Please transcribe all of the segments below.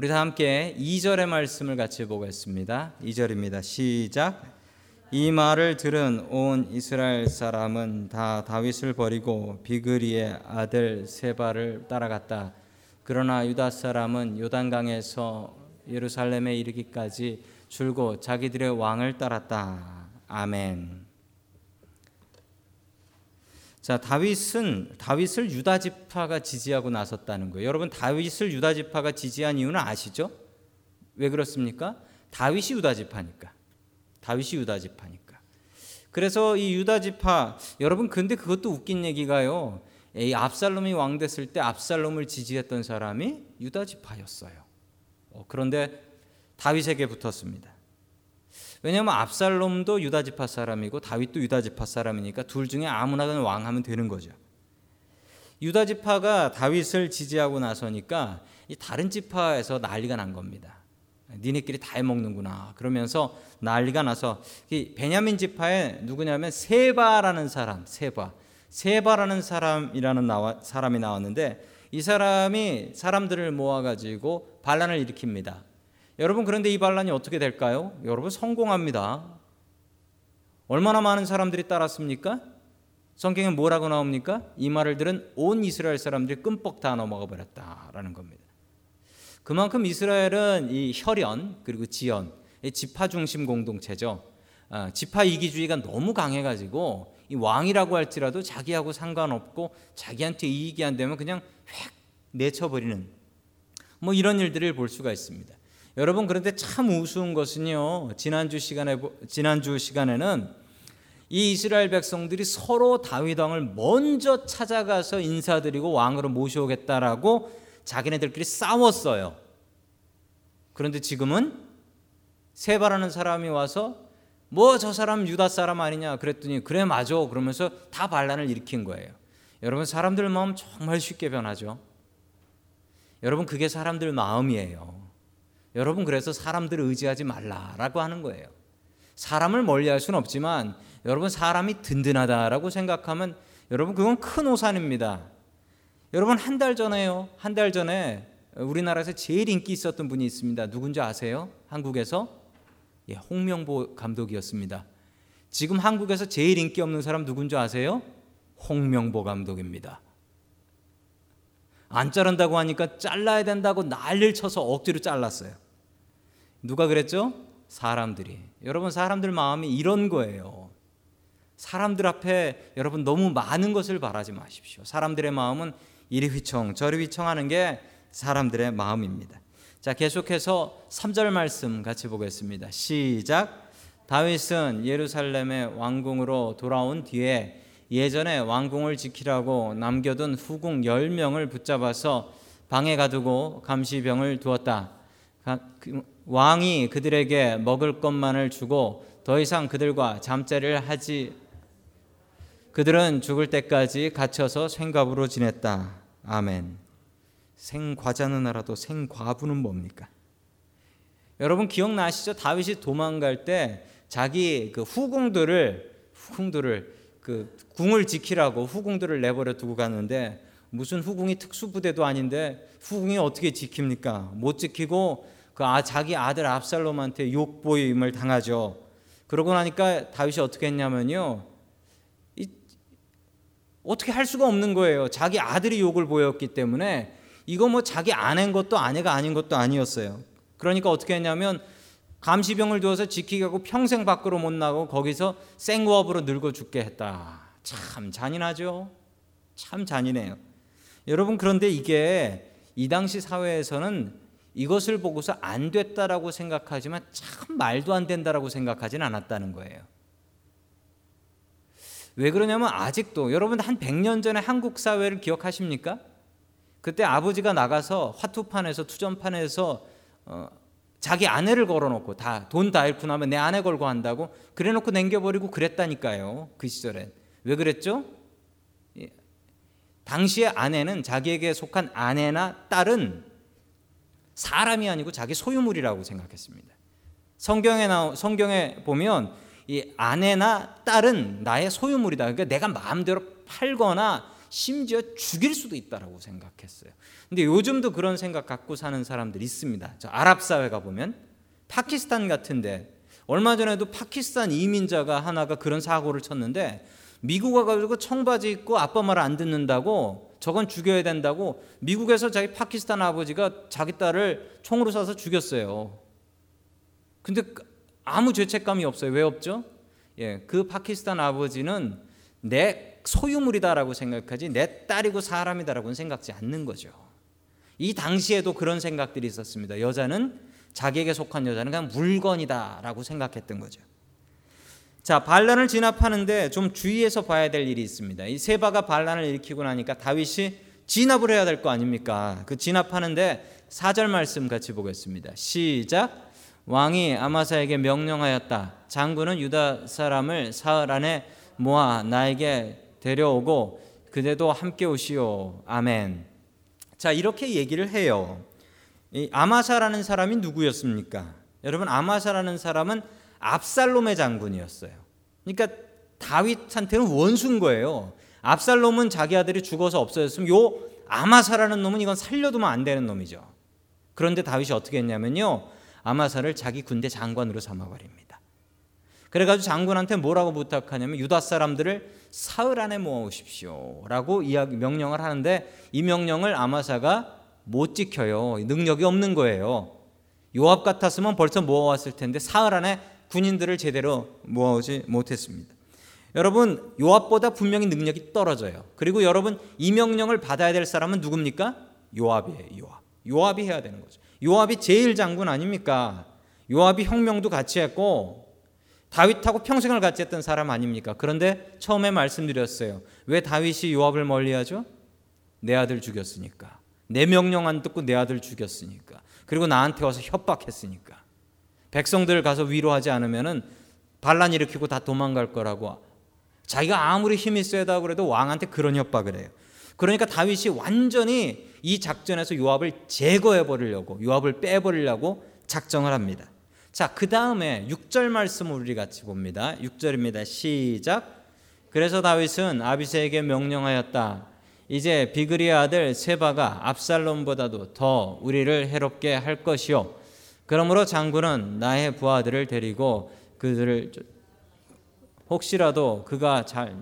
우리 다 함께 2절의 말씀을 같이 보겠습니다. 2절입니다. 시작. 이 말을 들은 온 이스라엘 사람은 다 다윗을 버리고 비그리의 아들 세바를 따라갔다. 그러나 유다 사람은 요단강에서 예루살렘에 이르기까지 줄고 자기들의 왕을 따랐다. 아멘. 자, 다윗은 다윗을 유다 지파가 지지하고 나섰다는 거예요. 여러분 다윗을 유다 지파가 지지한 이유는 아시죠? 왜 그렇습니까? 다윗이 유다 지파니까. 다윗이 유다 지파니까. 그래서 이 유다 지파 여러분 근데 그것도 웃긴 얘기가요. 이 압살롬이 왕 됐을 때 압살롬을 지지했던 사람이 유다 지파였어요. 어, 그런데 다윗에게 붙었습니다. 왜냐하면 압살롬도 유다 지파 사람이고 다윗도 유다 지파 사람이니까 둘 중에 아무나가 왕하면 되는 거죠. 유다 지파가 다윗을 지지하고 나서니까 이 다른 지파에서 난리가 난 겁니다. 니네끼리 다 해먹는구나. 그러면서 난리가 나서 이 베냐민 지파에 누구냐면 세바라는 사람, 세바, 세바라는 사람이라는 나와, 사람이 나왔는데 이 사람이 사람들을 모아가지고 반란을 일으킵니다. 여러분 그런데 이 반란이 어떻게 될까요? 여러분 성공합니다. 얼마나 많은 사람들이 따랐습니까? 성경에 뭐라고 나옵니까? 이 말을 들은 온 이스라엘 사람들이 끔뻑 다 넘어가 버렸다라는 겁니다. 그만큼 이스라엘은 이 혈연 그리고 지연, 지파 중심 공동체죠. 아, 지파 이기주의가 너무 강해가지고 이 왕이라고 할지라도 자기하고 상관없고 자기한테 이익이 안 되면 그냥 획 내쳐버리는 뭐 이런 일들을 볼 수가 있습니다. 여러분 그런데 참 우스운 것은요. 지난주 시간에 지난주 시간에는 이 이스라엘 백성들이 서로 다윗 왕을 먼저 찾아가서 인사드리고 왕으로 모셔오겠다라고 자기네들끼리 싸웠어요. 그런데 지금은 세바라는 사람이 와서 뭐 저 사람 유다 사람 아니냐 그랬더니 그래 맞아 그러면서 다 반란을 일으킨 거예요. 여러분 사람들 마음 정말 쉽게 변하죠. 여러분 그게 사람들 마음이에요. 여러분 그래서 사람들을 의지하지 말라라고 하는 거예요. 사람을 멀리할 수는 없지만 여러분 사람이 든든하다라고 생각하면 여러분 그건 큰 오산입니다. 여러분 한 달 전에요. 한 달 전에 우리나라에서 제일 인기 있었던 분이 있습니다. 누군지 아세요? 한국에서 예, 홍명보 감독이었습니다. 지금 한국에서 제일 인기 없는 사람 누군지 아세요? 홍명보 감독입니다. 안 자른다고 하니까 잘라야 된다고 난리를 쳐서 억지로 잘랐어요. 누가 그랬죠? 사람들이. 여러분 사람들 마음이 이런 거예요. 사람들 앞에 여러분 너무 많은 것을 바라지 마십시오. 사람들의 마음은 이리 휘청 저리 휘청하는 게 사람들의 마음입니다. 자, 계속해서 3절 말씀 같이 보겠습니다. 시작. 다윗은 예루살렘의 왕궁으로 돌아온 뒤에 예전에 왕궁을 지키라고 남겨둔 후궁 10명을 붙잡아서 방에 가두고 감시병을 두었다. 그 왕이 그들에게 먹을 것만을 주고 더 이상 그들과 잠자리를 하지 그들은 죽을 때까지 갇혀서 생갑으로 지냈다. 아멘. 생과자는 알아도 생과부는 뭡니까? 여러분 기억나시죠? 다윗이 도망갈 때 자기 그 후궁들을 후궁들을 그 궁을 지키라고 후궁들을 내버려 두고 갔는데 무슨 후궁이 특수부대도 아닌데 후궁이 어떻게 지킵니까? 못 지키고 그 아, 자기 아들 압살롬한테 욕보임을 당하죠. 그러고 나니까 다윗이 어떻게 했냐면요. 이, 어떻게 할 수가 없는 거예요. 자기 아들이 욕을 보였기 때문에 이거 뭐 자기 아내인 것도 아내가 아닌 것도 아니었어요. 그러니까 어떻게 했냐면 감시병을 두어서 지키게 하고 평생 밖으로 못 나고 거기서 생구업으로 늙어 죽게 했다. 참 잔인하죠. 참 잔인해요. 여러분 그런데 이게 이 당시 사회에서는 이것을 보고서 안 됐다라고 생각하지만 참 말도 안 된다라고 생각하진 않았다는 거예요. 왜 그러냐면 아직도 여러분 한 100년 전에 한국 사회를 기억하십니까? 그때 아버지가 나가서 화투판에서 투전판에서 어, 자기 아내를 걸어놓고 다 돈 다 잃고 나면 내 아내 걸고 한다고 그래놓고 남겨버리고 그랬다니까요. 그 시절엔 왜 그랬죠? 예. 당시의 아내는 자기에게 속한 아내나 딸은 사람이 아니고 자기 소유물이라고 생각했습니다. 성경에 나 성경에 보면 이 아내나 딸은 나의 소유물이다. 그러니까 내가 마음대로 팔거나 심지어 죽일 수도 있다라고 생각했어요. 근데 요즘도 그런 생각 갖고 사는 사람들 있습니다. 저 아랍 사회 가 보면 파키스탄 같은데 얼마 전에도 파키스탄 이민자가 하나가 그런 사고를 쳤는데 미국 와가지고 청바지 입고 아빠 말 안 듣는다고 저건 죽여야 된다고 미국에서 자기 파키스탄 아버지가 자기 딸을 총으로 쏴서 죽였어요. 근데 아무 죄책감이 없어요. 왜 없죠? 예, 그 파키스탄 아버지는 내 소유물이다라고 생각하지 내 딸이고 사람이다라고는 생각지 않는 거죠. 이 당시에도 그런 생각들이 있었습니다. 여자는 자기에게 속한 여자는 그냥 물건이다라고 생각했던 거죠. 자, 반란을 진압하는데 좀 주의해서 봐야 될 일이 있습니다. 이 세바가 반란을 일으키고 나니까 다윗이 진압을 해야 될 거 아닙니까? 그 진압하는데 4절 말씀 같이 보겠습니다. 시작. 왕이 아마사에게 명령하였다. 장군은 유다 사람을 사흘 안에 모아 나에게 데려오고 그대도 함께 오시오. 아멘. 자, 이렇게 얘기를 해요. 이 아마사라는 사람이 누구였습니까? 여러분 아마사라는 사람은 압살롬의 장군이었어요. 그러니까 다윗한테는 원수인 거예요. 압살롬은 자기 아들이 죽어서 없어졌으면 요 아마사라는 놈은 이건 살려두면 안 되는 놈이죠. 그런데 다윗이 어떻게 했냐면요. 아마사를 자기 군대 장관으로 삼아 버립니다. 그래가지고 장군한테 뭐라고 부탁하냐면 유다 사람들을 사흘 안에 모아오십시오라고 이야기 명령을 하는데 이 명령을 아마사가 못 지켜요. 능력이 없는 거예요. 요압 같았으면 벌써 모아왔을 텐데 사흘 안에 군인들을 제대로 모아오지 못했습니다. 여러분 요압보다 분명히 능력이 떨어져요. 그리고 여러분 이 명령을 받아야 될 사람은 누굽니까? 요압이에요. 요압. 요압이 해야 되는 거죠. 요압이 제일 장군 아닙니까? 요압이 혁명도 같이 했고 다윗하고 평생을 같이 했던 사람 아닙니까? 그런데 처음에 말씀드렸어요. 왜 다윗이 요압을 멀리하죠? 내 아들 죽였으니까. 내 명령 안 듣고 내 아들 죽였으니까. 그리고 나한테 와서 협박했으니까. 백성들을 가서 위로하지 않으면은 반란 일으키고 다 도망갈 거라고 자기가 아무리 힘이 세다 그래도 왕한테 그런 협박을 해요. 그러니까 다윗이 완전히 이 작전에서 요압을 제거해 버리려고 요압을 빼 버리려고 작정을 합니다. 자, 그 다음에 6절 말씀을 우리 같이 봅니다. 6절입니다. 시작. 그래서 다윗은 아비세에게 명령하였다. 이제 비그리의 아들 세바가 압살롬보다도 더 우리를 해롭게 할 것이요 그러므로 장군은 나의 부하들을 데리고 그들을 혹시라도 그가 잘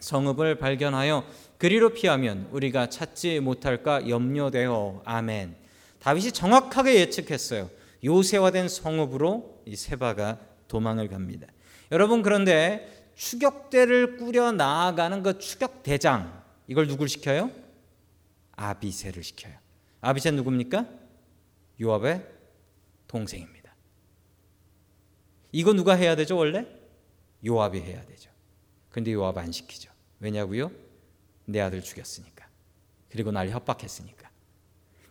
성읍을 발견하여 그리로 피하면 우리가 찾지 못할까 염려되어 아멘. 다윗이 정확하게 예측했어요. 요새화된 성읍으로 이 세바가 도망을 갑니다. 여러분 그런데 추격대를 꾸려 나아가는 그 추격 대장 이걸 누굴 시켜요? 아비세를 시켜요. 아비세 누굽니까? 요압의 동생입니다. 이거 누가 해야 되죠, 원래? 요압이 해야 되죠. 근데 요압 안 시키죠. 왜냐고요? 내 아들 죽였으니까. 그리고 날 협박했으니까.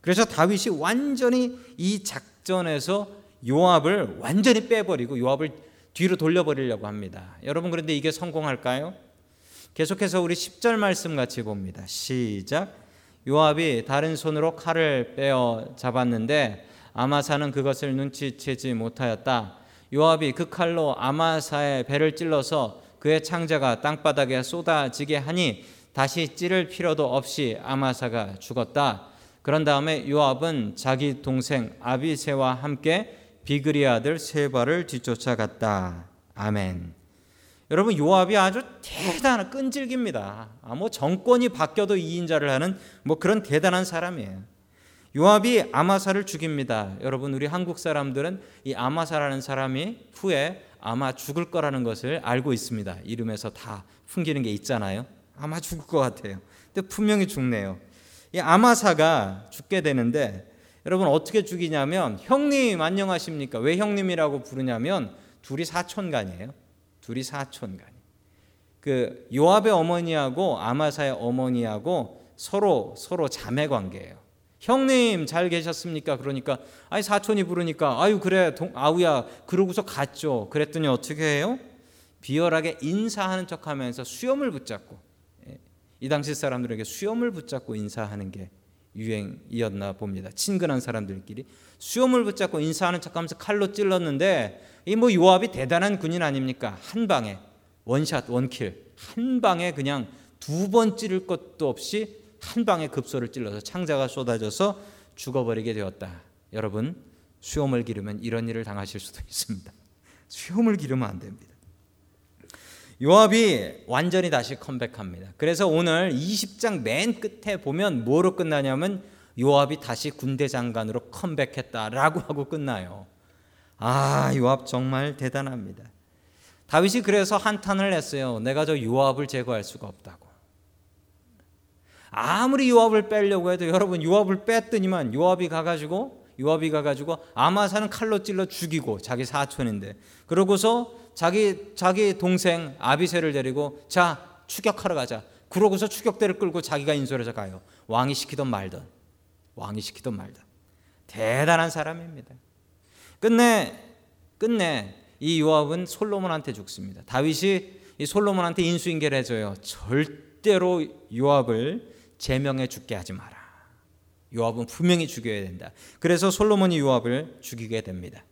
그래서 다윗이 완전히 이 작전에서 요압을 완전히 빼버리고 요압을 뒤로 돌려버리려고 합니다. 여러분 그런데 이게 성공할까요? 계속해서 우리 10절 말씀 같이 봅니다. 시작. 요압이 다른 손으로 칼을 빼어 잡았는데 아마사는 그것을 눈치채지 못하였다. 요압이 그 칼로 아마사의 배를 찔러서 그의 창자가 땅바닥에 쏟아지게 하니 다시 찌를 필요도 없이 아마사가 죽었다. 그런 다음에 요압은 자기 동생 아비세와 함께 비그리 아들 세바를 뒤쫓아갔다. 아멘. 여러분 요압이 아주 대단한 끈질깁니다. 아, 뭐 정권이 바뀌어도 이인자를 하는 뭐 그런 대단한 사람이에요. 요압이 아마사를 죽입니다. 여러분 우리 한국 사람들은 이 아마사라는 사람이 후에 아마 죽을 거라는 것을 알고 있습니다. 이름에서 다 풍기는 게 있잖아요. 아마 죽을 것 같아요. 근데 분명히 죽네요. 이 아마사가 죽게 되는데 여러분 어떻게 죽이냐면 형님 안녕하십니까? 왜 형님이라고 부르냐면 둘이 사촌간이에요. 둘이 사촌간. 그 요압의 어머니하고 아마사의 어머니하고 서로 서로 자매 관계예요. 형님 잘 계셨습니까? 그러니까 아니 사촌이 부르니까 아유 그래 동, 아우야 그러고서 갔죠. 그랬더니 어떻게 해요? 비열하게 인사하는 척하면서 수염을 붙잡고 예, 이 당시 사람들에게 수염을 붙잡고 인사하는 게 유행이었나 봅니다. 친근한 사람들끼리 수염을 붙잡고 인사하는 척하면서 칼로 찔렀는데 이 뭐 요압이 대단한 군인 아닙니까? 한 방에 원샷 원킬 한 방에 그냥 두 번 찌를 것도 없이 한 방에 급소를 찔러서 창자가 쏟아져서 죽어버리게 되었다. 여러분 수염을 기르면 이런 일을 당하실 수도 있습니다. 수염을 기르면 안 됩니다. 요압이 완전히 다시 컴백합니다. 그래서 오늘 20장 맨 끝에 보면 뭐로 끝나냐면 요압이 다시 군대 장관으로 컴백했다라고 하고 끝나요. 아, 요압 정말 대단합니다. 다윗이 그래서 한탄을 했어요. 내가 저 요압을 제거할 수가 없다고. 아무리 요압을 빼려고 해도 여러분 요압을 뺐더니만 요압이 가가지고 요압이 가가지고 아마사는 칼로 찔러 죽이고 자기 사촌인데 그러고서 자기 자기 동생 아비세를 데리고 자 추격하러 가자. 그러고서 추격대를 끌고 자기가 인솔해서 가요. 왕이 시키던 말던 왕이 시키던 말던 대단한 사람입니다. 끝내 끝내 이 요압은 솔로몬한테 죽습니다. 다윗이 이 솔로몬한테 인수인계를 해줘요. 절대로 요압을 제명해 죽게 하지 마라. 요압은 분명히 죽여야 된다. 그래서 솔로몬이 요압을 죽이게 됩니다.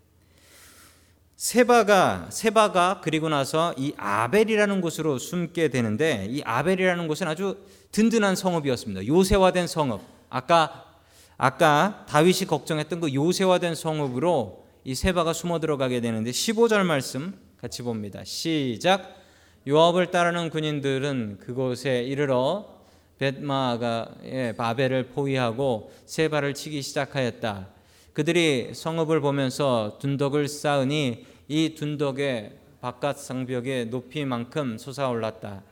세바가 세바가 그리고 나서 이 아벨이라는 곳으로 숨게 되는데 이 아벨이라는 곳은 아주 든든한 성읍이었습니다. 요새화된 성읍. 아까 아까 다윗이 걱정했던 그 요새화된 성읍으로 이 세바가 숨어 들어가게 되는데 15절 말씀 같이 봅니다. 시작. 요압을 따르는 군인들은 그곳에 이르러 벳마가 예, 바벨을 포위하고 세바를 치기 시작하였다. 그들이 성읍을 보면서 둔덕을 쌓으니 이 둔덕의 바깥 성벽의 높이만큼 솟아올랐다.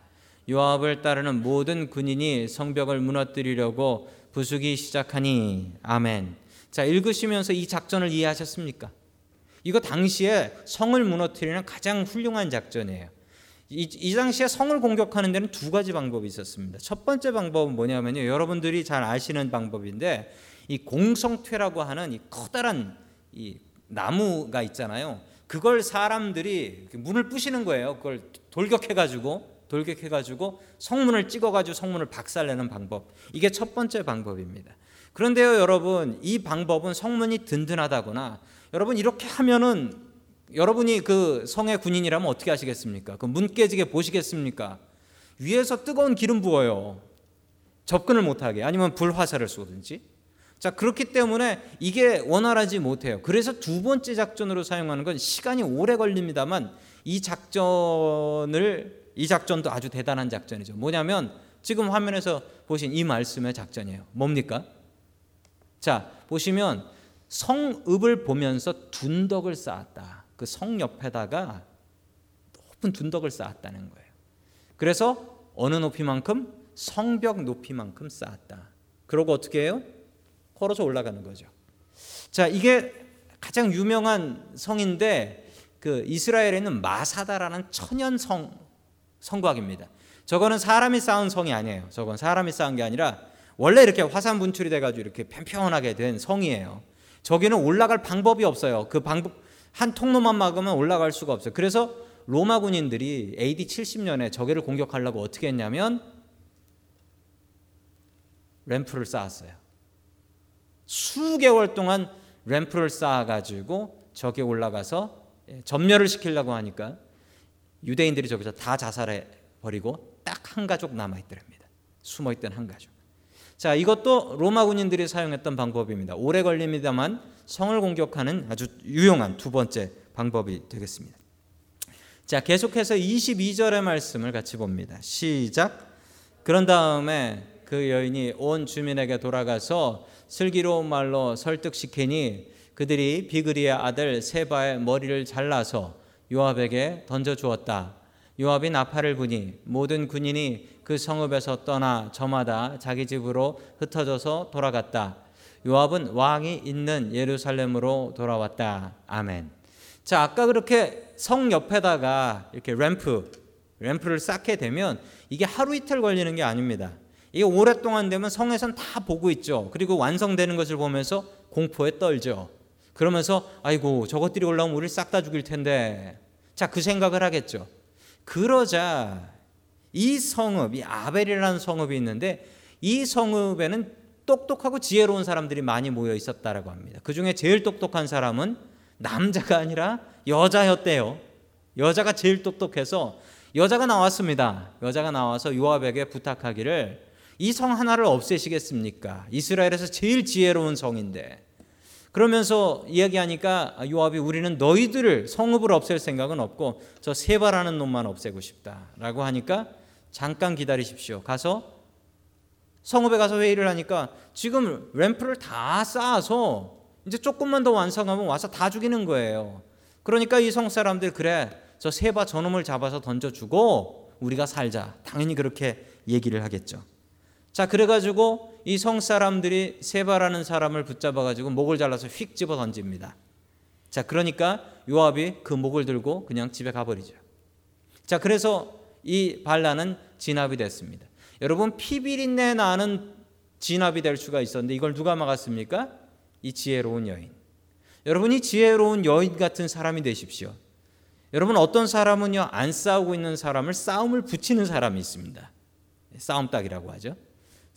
요압을 따르는 모든 군인이 성벽을 무너뜨리려고 부수기 시작하니 아멘. 자 읽으시면서 이 작전을 이해하셨습니까? 이거 당시에 성을 무너뜨리는 가장 훌륭한 작전이에요. 이, 이, 당시에 성을 공격하는 데는 두 가지 방법이 있었습니다. 첫 번째 방법은 뭐냐면요. 여러분들이 잘 아시는 방법인데 이 공성퇴라고 하는 이 커다란 이 나무가 있잖아요. 그걸 사람들이 문을 부시는 거예요. 그걸 돌격해 가지고 돌격해 가지고 성문을 찍어 가지고 성문을 박살내는 방법. 이게 첫 번째 방법입니다. 그런데요, 여러분, 이 방법은 성문이 든든하다거나 여러분 이렇게 하면은 여러분이 그 성의 군인이라면 어떻게 하시겠습니까? 그 문 깨지게 보시겠습니까? 위에서 뜨거운 기름 부어요. 접근을 못하게 아니면 불화살을 쏘든지. 자 그렇기 때문에 이게 원활하지 못해요. 그래서 두 번째 작전으로 사용하는 건 시간이 오래 걸립니다만 이 작전을 이 작전도 아주 대단한 작전이죠. 뭐냐면 지금 화면에서 보신 이 말씀의 작전이에요. 뭡니까? 자 보시면 성읍을 보면서 둔덕을 쌓았다. 그 성 옆에다가 높은 둔덕을 쌓았다는 거예요. 그래서 어느 높이만큼 성벽 높이만큼 쌓았다. 그러고 어떻게 해요? 걸어서 올라가는 거죠. 자, 이게 가장 유명한 성인데 그 이스라엘에 있는 마사다라는 천연 성 성곽입니다. 저거는 사람이 쌓은 성이 아니에요. 저건 사람이 쌓은 게 아니라 원래 이렇게 화산 분출이 돼 가지고 이렇게 편편하게 된 성이에요. 저기는 올라갈 방법이 없어요. 그 방법 한 통로만 막으면 올라갈 수가 없어요. 그래서 로마 군인들이 AD 70년에 저기를 공격하려고 어떻게 했냐면 램프를 쌓았어요. 수개월 동안 램프를 쌓아가지고 저기 올라가서 예, 점멸을 시키려고 하니까 유대인들이 저기서 다 자살해 버리고 딱 한 가족 남아 있더랍니다. 숨어 있던 한 가족. 자, 이것도 로마 군인들이 사용했던 방법입니다. 오래 걸립니다만 성을 공격하는 아주 유용한 두 번째 방법이 되겠습니다. 자, 계속해서 22절의 말씀을 같이 봅니다. 시작. 그런 다음에 그 여인이 온 주민에게 돌아가서 슬기로운 말로 설득시키니 그들이 비그리의 아들 세바의 머리를 잘라서 요압에게 던져 주었다. 요압이 나팔을 부니 모든 군인이 그 성읍에서 떠나 저마다 자기 집으로 흩어져서 돌아갔다. 요압은 왕이 있는 예루살렘으로 돌아왔다. 아멘. 자, 아까 그렇게 성 옆에다가 이렇게 램프, 램프를 쌓게 되면 이게 하루 이틀 걸리는 게 아닙니다. 이게 오랫동안 되면 성에선 다 보고 있죠. 그리고 완성되는 것을 보면서 공포에 떨죠. 그러면서 아이고 저것들이 올라오면 우리를 싹 다 죽일 텐데. 자, 그 생각을 하겠죠. 그러자 이 성읍, 이 아벨이라는 성읍이 있는데 이 성읍에는 똑똑하고 지혜로운 사람들이 많이 모여 있었다라고 합니다. 그 중에 제일 똑똑한 사람은 남자가 아니라 여자였대요. 여자가 제일 똑똑해서 여자가 나왔습니다. 여자가 나와서 요압에게 부탁하기를 이 성 하나를 없애시겠습니까? 이스라엘에서 제일 지혜로운 성인데. 그러면서 이야기하니까 요압이 우리는 너희들을 성읍을 없앨 생각은 없고 저 세바라는 놈만 없애고 싶다라고 하니까 잠깐 기다리십시오. 가서 성읍에 가서 회의를 하니까 지금 램프를 다 쌓아서 이제 조금만 더 완성하면 와서 다 죽이는 거예요. 그러니까 이 성 사람들 그래 저 세바 저놈을 잡아서 던져주고 우리가 살자. 당연히 그렇게 얘기를 하겠죠. 자 그래가지고 이 성 사람들이 세바라는 사람을 붙잡아가지고 목을 잘라서 휙 집어 던집니다. 자 그러니까 요압이 그 목을 들고 그냥 집에 가버리죠. 자 그래서 이 반란은 진압이 됐습니다. 여러분 피비린내 나는 진압이 될 수가 있었는데 이걸 누가 막았습니까? 이 지혜로운 여인. 여러분이 지혜로운 여인 같은 사람이 되십시오. 여러분 어떤 사람은요 안 싸우고 있는 사람을 싸움을 붙이는 사람이 있습니다. 싸움딱이라고 하죠.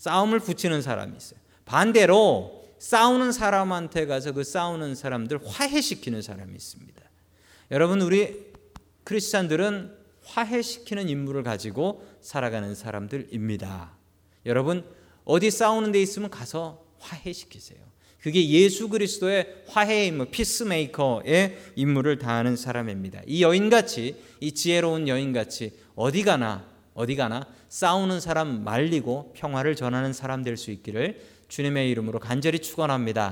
싸움을 붙이는 사람이 있어요. 반대로 싸우는 사람한테 가서 그 싸우는 사람들 화해시키는 사람이 있습니다. 여러분 우리 크리스찬들은 화해시키는 임무를 가지고 살아가는 사람들입니다. 여러분 어디 싸우는 데 있으면 가서 화해시키세요. 그게 예수 그리스도의 화해의 임무, 피스메이커의 임무를 다하는 사람입니다. 이 여인같이 이 지혜로운 여인같이 어디 가나 어디 가나 싸우는 사람 말리고 평화를 전하는 사람 될 수 있기를 주님의 이름으로 간절히 축원합니다.